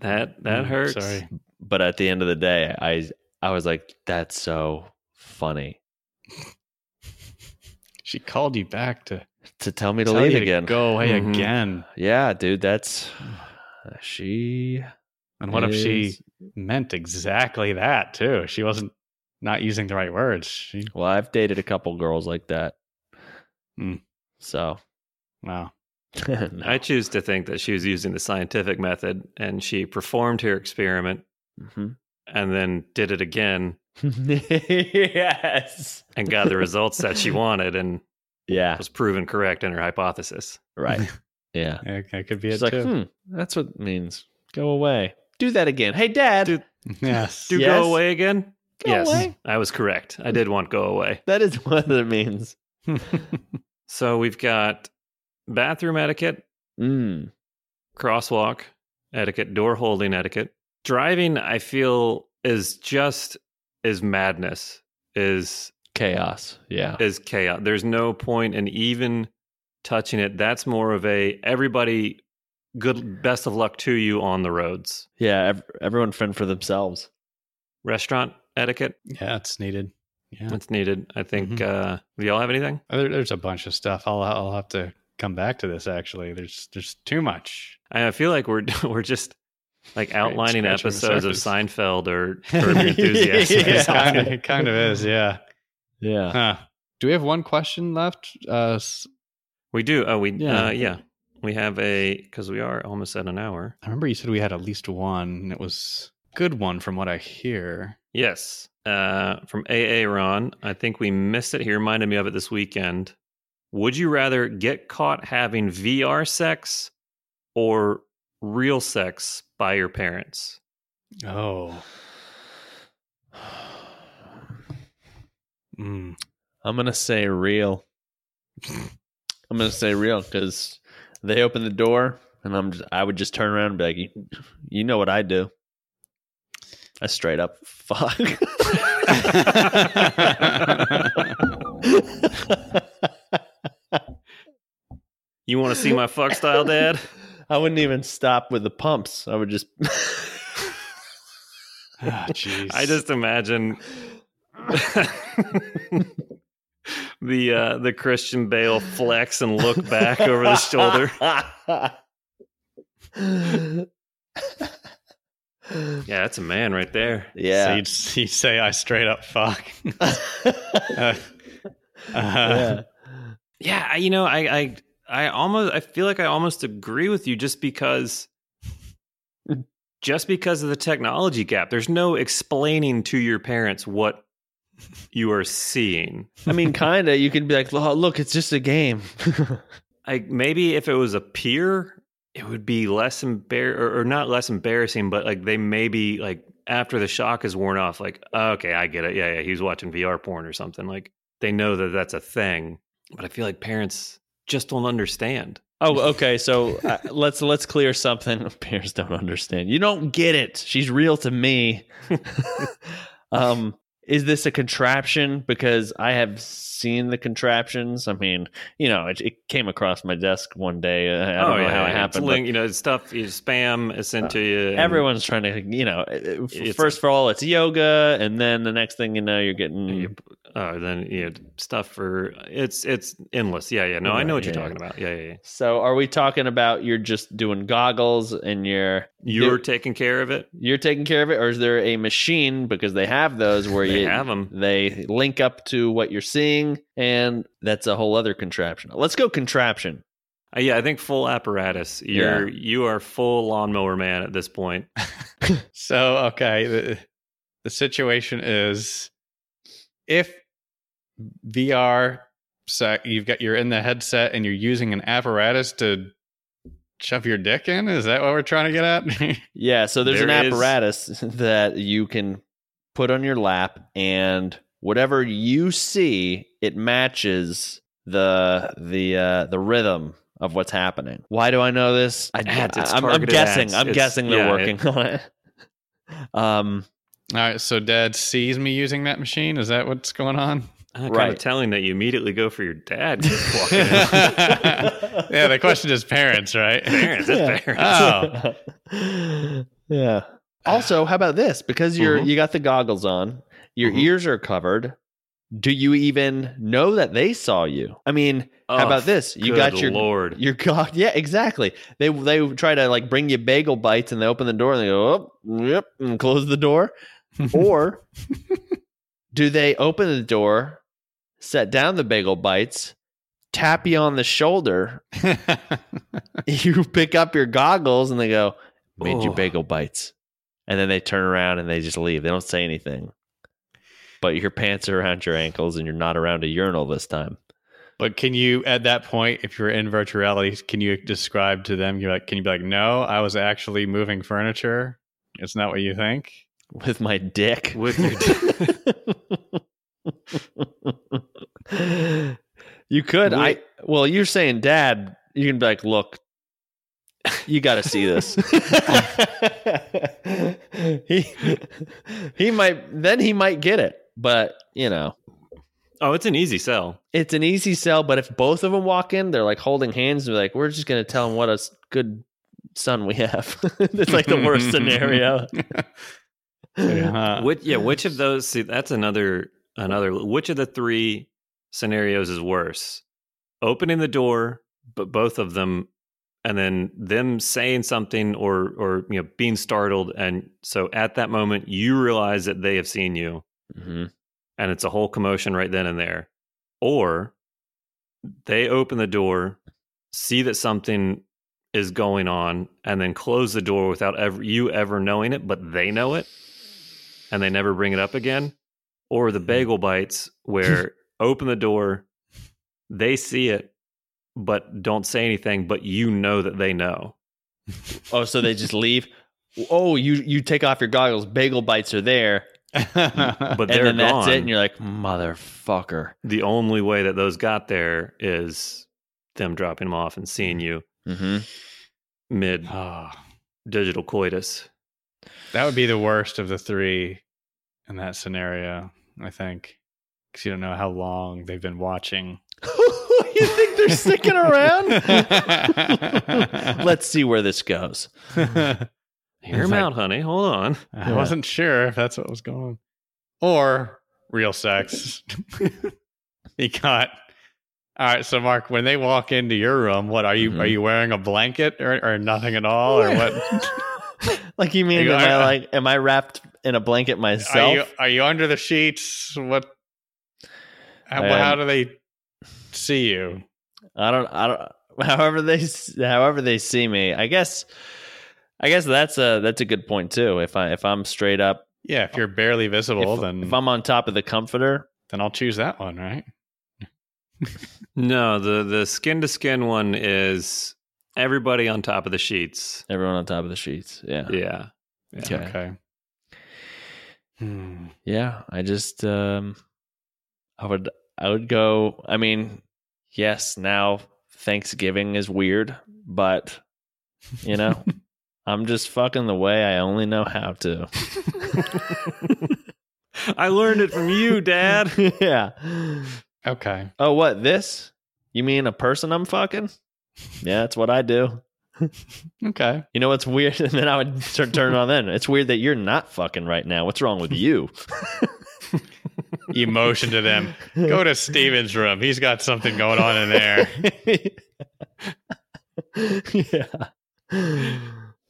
That that Mm, hurts. Sorry. but at the end of the day, I I was like, that's so funny She called you back to to tell me to tell leave you to again. go away Mhm. again. Yeah, dude, that's she. And what if she meant exactly that too? She wasn't not using the right words. She, Well, I've dated a couple girls like that. Hmm. So wow. no. I choose to think that she was using the scientific method and she performed her experiment Mhm. and then did it again yes. and got the results that she wanted and Yeah. was proven correct in her hypothesis. Right. Yeah. Yeah, that could be She's it like, too. hmm, that's what it means. Go away. Do that again. Hey, Dad. Dude. Yes. Do Yes. go away again? Go yes, away. I was correct. I did want go away. That is what it means. So we've got bathroom etiquette, Mm. crosswalk etiquette, door holding etiquette. Driving, I feel, is just is madness, is Chaos. Yeah. is chaos. There's no point in even touching it. That's more of a everybody good best of luck to you on the roads. Yeah. Ev- everyone fend for themselves. Restaurant etiquette, yeah, it's needed. Yeah. that's needed. I think Mhm. uh do y'all have anything? There, there's a bunch of stuff. I'll I'll have to come back to this actually. There's there's too much. I feel like we're we're just like outlining scratching episodes of. Seinfeld or Curb Your Enthusiasm. Yeah. kind of, it kind of is, yeah. Yeah. Huh. Do we have one question left? Uh, We do. Oh, we Yeah. yeah. Uh, yeah. We have a because we are almost at an hour. I remember you said we had at least one, and it was good one from what I hear. Yes. Uh, from AA Ron. I think we missed it. He reminded me of it this weekend. Would you rather get caught having VR sex or real sex by your parents? Oh. Mm. I'm gonna say real. I'm gonna say real because they open the door and I'm just, I would just turn around and be like, you, you know what I do? I straight up fuck. You want to see my fuck style, Dad? I wouldn't even stop with the pumps. I would just. Ah, jeez. I just imagine the uh, the Christian Bale flex and look back over the shoulder. Yeah, that's a man right there. So yeah. you'd, you'd say I straight up fuck. Uh, uh, yeah. Yeah, you know, I, I I almost I feel like I almost agree with you just because just because of the technology gap. There's no explaining to your parents what you are seeing. I mean, kind of. You could be like, "Oh, look, it's just a game. Like maybe if it was a peer, it would be less embar or, or not less embarrassing, but like they maybe like after the shock is worn off, like, okay, I get it. Yeah, yeah, he's watching VR porn or something. Like they know that that's a thing, but I feel like parents just don't understand. Oh, okay. So uh, let's let's clear something. Parents don't understand. You don't get it. She's real to me. um, is this a contraption? Because I have seen the contraptions. I mean, you know, it, it came across my desk one day. Uh, I don't oh, know yeah, how it happened. Link, you know, stuff you spam is sent to you. Everyone's trying to, you know, uh, first of all, it's yoga, and then the next thing you know, you're getting. Uh, then you know, stuff for it's it's endless. Yeah, yeah. No, I know what Right, you're yeah, talking about. Yeah, yeah, yeah. So, are we talking about you're just doing goggles and you're You're taking care of it. you're taking care of it, or is there a machine because they have those where They you have them. they link up to what you're seeing, and that's a whole other contraption. Let's go contraption. Uh, yeah, I think full apparatus. You're you are full lawnmower man at this point. So okay, the, the situation is if VR sec, you've got you're in the headset and you're using an apparatus to shove your dick in. Is that what we're trying to get at? Yeah, so there's an There is- apparatus that you can put on your lap, and whatever you see, it matches the the uh, the rhythm of what's happening. Why do I know this? I, Ads, it's I'm, I'm guessing. ads. I'm It's- guessing they're yeah, working on it. Um, All right, so Dad sees me using that machine. Is that what's going on? Uh, kind Right. of telling that you immediately go for your dad yeah, the question is parents, right? parents, it's parents. Oh. yeah. Also, how about this? Because you're Mhm. you got the goggles on, your Mhm. ears are covered. Do you even know that they saw you? I mean, how Oh, about this? You good got your Lord. your god. Yeah, exactly. They they try to like bring you bagel bites, and they open the door and they go, oh, yep, and close the door. or do they open the door, set down the bagel bites, tap you on the shoulder, you pick up your goggles and they go, made you bagel bites. And then they turn around and they just leave. They don't say anything. But your pants are around your ankles and you're not around a urinal this time. But can you, at that point, if you're in virtual reality, can you describe to them? You're like, can you be like, no, I was actually moving furniture. It's not what you think. With my dick. With your dick. you could. I well, you're saying dad, you can be like, look, you gotta see this. he he might then he might get it. But you know. oh, it's an easy sell. it's an easy sell, but if both of them walk in, they're like holding hands and be like, we're just going to tell them what a good son we have. it's like the worst scenario. Yeah. Which, yeah, which of those? See, that's another another. Which of the three scenarios is worse? Opening the door, but both of them, and then them saying something or or you know being startled, and so at that moment you realize that they have seen you, hmm and it's a whole commotion right then and there, or they open the door, see that something is going on, and then close the door without ever you ever knowing it, but they know it, and they never bring it up again, or the mm-hmm. bagel bites where open the door, they see it, but don't say anything, but you know that they know. Oh, so they just leave. Oh, you you take off your goggles. Bagel bites are there, But they're then that's gone. it. And you're like, motherfucker. the only way that those got there is them dropping them off and seeing mm-hmm. you hmm mid oh, digital coitus. That would be the worst of the three in that scenario, I think. Because you don't know how long they've been watching. you think they're sticking around? Let's see where this goes. Hear him like- out, honey. Hold on. I wasn't sure if that's what was going on. Or real sex. he got. All right, so Mark, when they walk into your room, what are you? Mhm. Are you wearing a blanket or, or nothing at all, or what? like you mean? You- am I are- like? Am I wrapped in a blanket Are myself? you are you under the sheets? What? How, I am- how um, do they see you? I don't. I don't. However they, however they see me, I guess. I guess that's a that's a good point too. If I if I'm straight up, Yeah, if you're barely visible, if, then if I'm on top of the comforter, then I'll choose that one, right? No, the the skin to skin one is everybody on top of the sheets. everyone on top of the sheets. Yeah. Yeah. Okay. Okay. Hmm. Yeah, I just um I would I would go I mean, yes, now Thanksgiving is weird, but you know, I'm just fucking the way I only know how to. I learned it from you, Dad. yeah. Okay. Oh, what? This? You mean a person I'm fucking? Yeah, that's what I do. Okay. You know what's weird? And then I would start turning on then. It's weird that you're not fucking right now. What's wrong with you? You motion to them. Go to Steven's room. He's got something going on in there. yeah. The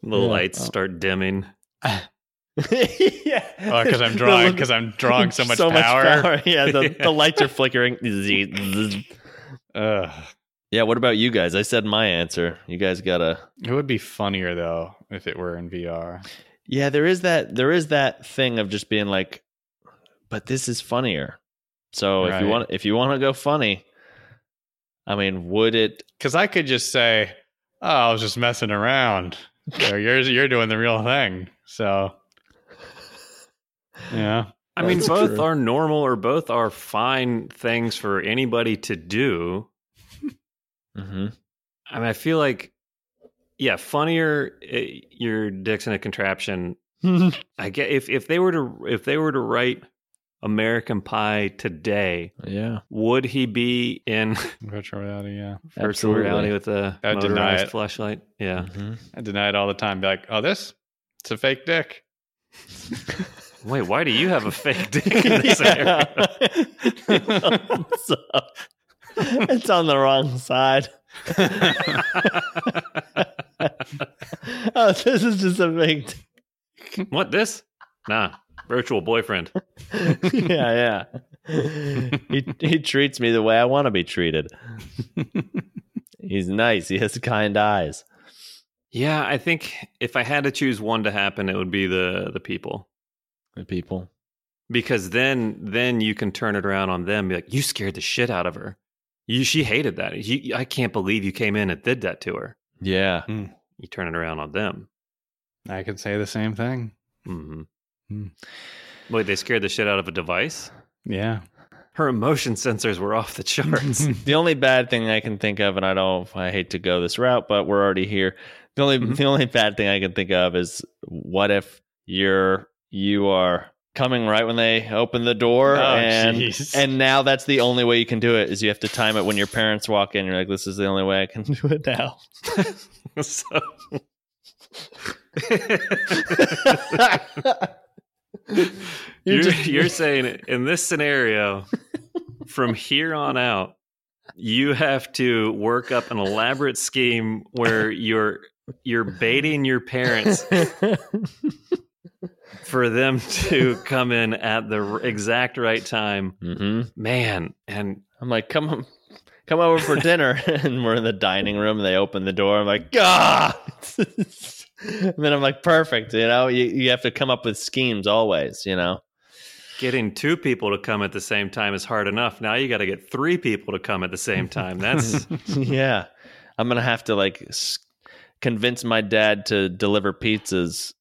Yeah. lights start dimming. yeah. Oh, because I'm drawing. Because I'm drawing so much power. Yeah, the, the lights are flickering. Ugh. Yeah, what about you guys? I said my answer. You guys gotta. It would be funnier though if it were in VR. Yeah, there is that. There is that thing of just being like, but this is funnier. So if you want, if you want to go funny, I mean, would it? Because I could just say, "Oh, I was just messing around." So you're you're doing the real thing. So yeah. I mean, That's both true. are normal or both are fine things for anybody to do. Mm-hmm. I mean, I feel like, yeah, funnier. eh, Your dick's in a contraption. I get if if they were to if they were to write American Pie today, yeah. would he be in Virtual reality. Yeah. virtual Absolutely. reality with a I'd deny motorized flashlight? Yeah. Mhm. I deny it all the time. Be like, "Oh, this it's a fake dick." Wait, why do you have a fake dick in this area? It's on the wrong side. oh, this is just a big. what this? Nah, virtual boyfriend. yeah, yeah. He he treats me the way I want to be treated. He's nice. He has kind eyes. Yeah, I think if I had to choose one to happen, it would be the the people. The people. because then then you can turn it around on them be like you scared the shit out of her you she hated that you, i can't believe you came in and did that to her Yeah. you turn it around on them I could say the same thing. hmm Hmm. wait they scared the shit out of a device Yeah. her emotion sensors were off the charts The only bad thing I can think of, and I don't, I hate to go this route, but we're already here. The only, Mhm. the only bad thing I can think of is what if you're, you are coming right when they open the door, Oh, and jeez. and now that's the only way you can do it is you have to time it when your parents walk in. You're like, this is the only way I can do it now. so you're, just- you're saying in this scenario from here on out you have to work up an elaborate scheme where you're you're baiting your parents for them to come in at the exact right time hmm man and I'm like, come on, come over for dinner, and we're in the dining room. They open the door. I'm like, God. and then I'm like, perfect. You know, you, you have to come up with schemes always. You know, getting two people to come at the same time is hard enough now you got to get three people to come at the same time that's yeah. I'm gonna have to like convince my dad to deliver pizzas,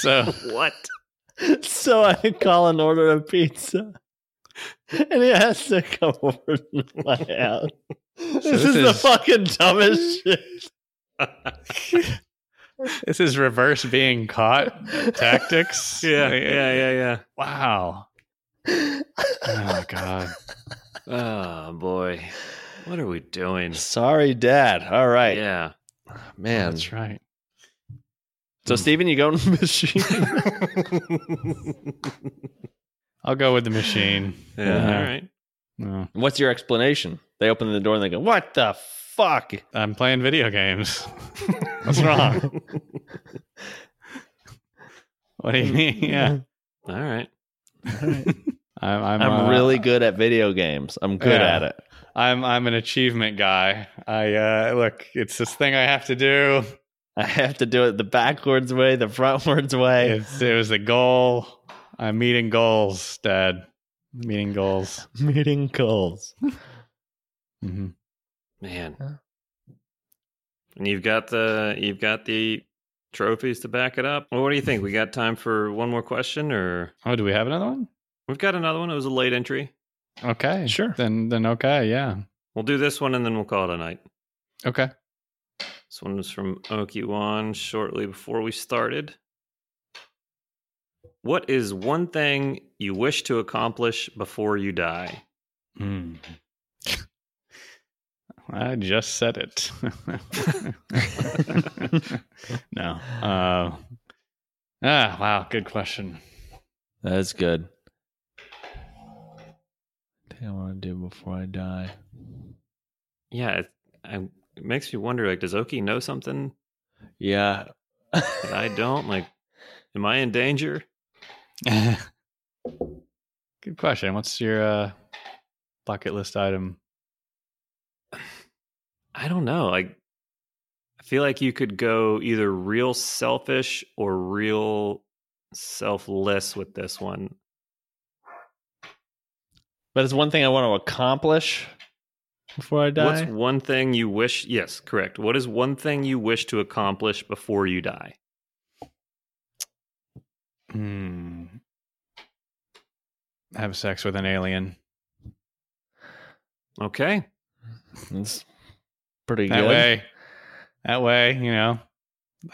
So what so I call and order a pizza. And he has to come over to my house. This, this is, the fucking dumbest shit. this is reverse being caught tactics. yeah yeah yeah yeah Wow. Oh god. Oh boy, what are we doing? Sorry, Dad. All right, Yeah, oh, man. That's right. So, Steven, you go in the machine. I'll go with the machine. yeah. Yeah. All right. No, What's your explanation? They open the door and they go, "What the fuck?" I'm playing video games. What's wrong? What do you mean? Yeah. All right. I'm I'm, I'm uh, really good at video games. I'm good Yeah. at it. I'm I'm an achievement guy. I uh look, it's this thing I have to do. I have to do it the backwards way, the frontwards way. It's, it was a goal. I'm meeting goals, Dad. Meeting goals. Meeting goals. hmm Man. Huh? And you've got the you've got the trophies to back it up. Well, what do you think? We got time for one more question, or Oh, do we have another one? we've got another one? It was a late entry. Okay, Sure. Then then okay, yeah. We'll do this one and then we'll call it a night. Okay. This one was from Okiwan shortly before we started. What is one thing you wish to accomplish before you die? Hmm. I just said it. no. Uh, ah, wow. Good question. That's good. Thing I want to do before I die. Yeah, it, I, it makes me wonder. Like, does Oki know something Yeah. I don't? Like, am I in danger? Good question. What's your uh, bucket list item? I don't know. Like, I feel like you could go either real selfish or real selfless with this one. but it's one thing I want to accomplish before I die. What's one thing you wish? Yes, correct. What is one thing you wish to accomplish before you die? Hmm. Have sex with an alien. Okay. It's pretty That good. way, that way, you know,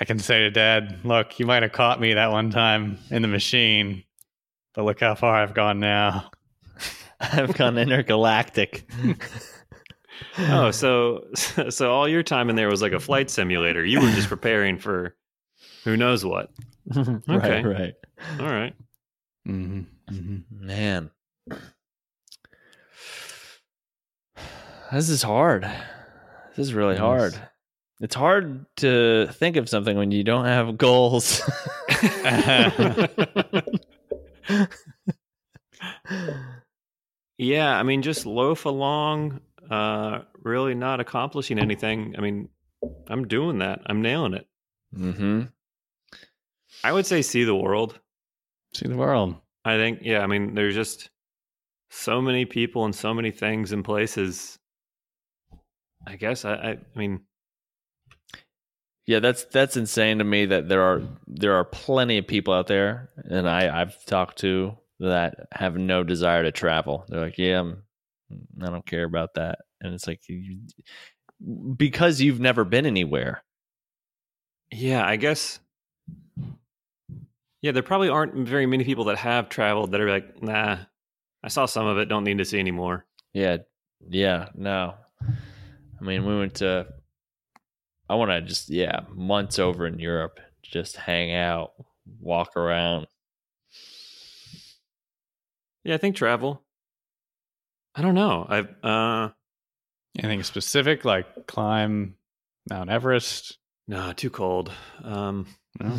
I can say to Dad, "Look, you might have caught me that one time in the machine, but look how far I've gone now." I've gone intergalactic. Oh, so so all your time in there was like a flight simulator. You were just preparing for who knows what. Okay. right, right. All right. hmm hmm Man. This is hard. This is really Yes. hard. It's hard to think of something when you don't have goals. yeah, I mean, just loaf along, uh, really not accomplishing anything. I mean, I'm doing that. I'm nailing it. mm-hmm. I would say see the world. See the world. I think, yeah, I mean, there's just so many people and so many things and places. I guess I, I, I mean, Yeah, that's that's insane to me that there are there are plenty of people out there, and I I've talked to that have no desire to travel. They're like, yeah, I'm, Mm, I don't care about that, and it's like you, because you've never been anywhere. yeah, I guess. Yeah, there probably aren't very many people that have traveled that are like, nah, I saw some of it, don't need to see anymore. Yeah, yeah, no. I mean, we went to. I want to just yeah months over in Europe, just hang out, walk around. Yeah, I think travel. I don't know. I've uh Anything specific like climb Mount Everest? no, too cold. Um No?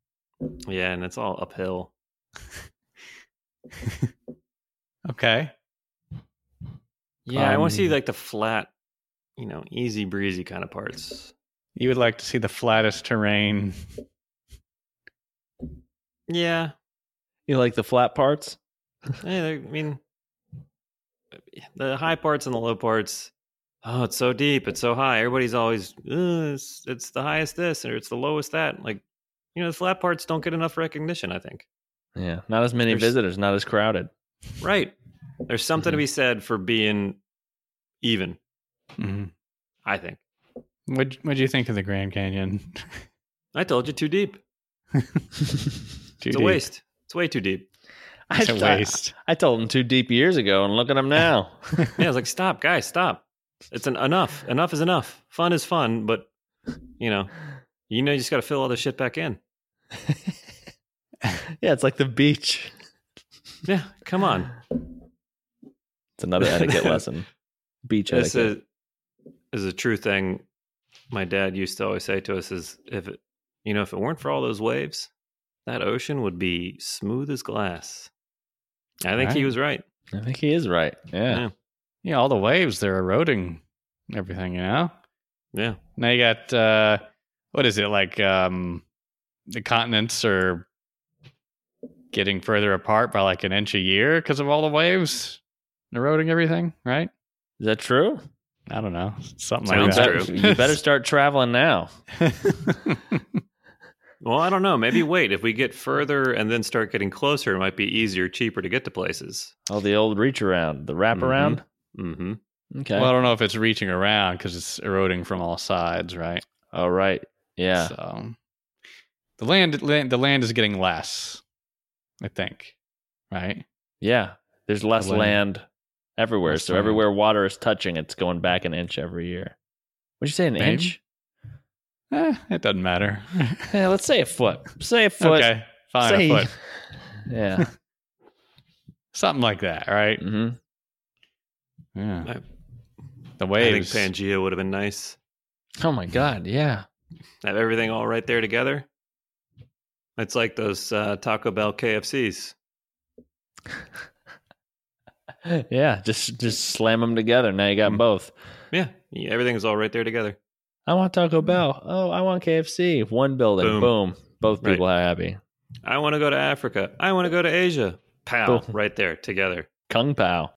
yeah, and it's all uphill. Okay. Yeah, I want to see Um, like the flat, you know, easy breezy kind of parts. You would like to see the flattest terrain. Yeah. you like the flat parts? Yeah, I mean the high parts and the low parts. Oh, it's so deep, it's so high. Everybody's always "Uh, it's, it's the highest this or it's the lowest that. Like, you know, the flat parts don't get enough recognition, I think. Yeah, not as many There's- visitors, not as crowded. Right. There's something to be said for being even, hmm I think. What What'd you think of the Grand Canyon? I told you too deep. Too It's deep. a waste. It's way too deep. It's a I, waste. I told him two deep years ago, and look at him now. Yeah, I was like, stop, guys, stop. It's an enough. Enough is enough. Fun is fun, but you know, you know, you just got to fill all this shit back in. yeah, it's like the beach. Yeah, come on. It's another etiquette lesson. Beach This etiquette. is, is a true thing. My dad used to always say to us: "Is if it, you know, if it weren't for all those waves, that ocean would be smooth as glass." I think he was right. I think he is right. Yeah. Yeah. Yeah, all the waves they're eroding everything. You know. Yeah. Now you got uh, what is it like? Um, the continents are getting further apart by like an inch a year because of all the waves eroding everything. Right? Is that true? I don't know, something Sounds like that. true. you better start traveling now. Well, I don't know. Maybe wait. If we get further and then start getting closer, it might be easier, cheaper to get to places. Oh, the old reach around, the wrap Mhm. around. Mm-hmm. Okay. Well, I don't know if it's reaching around because it's eroding from all sides, right? All right. Yeah. So the land, land, the land is getting less. I think, right? Yeah. There's less land. land everywhere. Less so land. everywhere water is touching, it's going back an inch every year. What'd you say, an Maybe. inch? Eh, it doesn't matter. Yeah, let's say a foot. Say a foot. okay, fine, Say- a foot, Yeah. something like that, right? Mm-hmm. Yeah. I- The I think waves. Pangea would have been nice. Oh my God. Yeah. Have everything all right there together. It's like those uh, Taco Bell KFCs. Yeah. Just just slam them together. Now you got Mm. both. Yeah, yeah, everything's all right there together. I want Taco mm. Bell. Oh, I want KFC. One building. Boom. Boom. Both Right. people are happy. I want to go to Africa. I want to go to Asia. Pow, Boom. right there together. Kung Pao.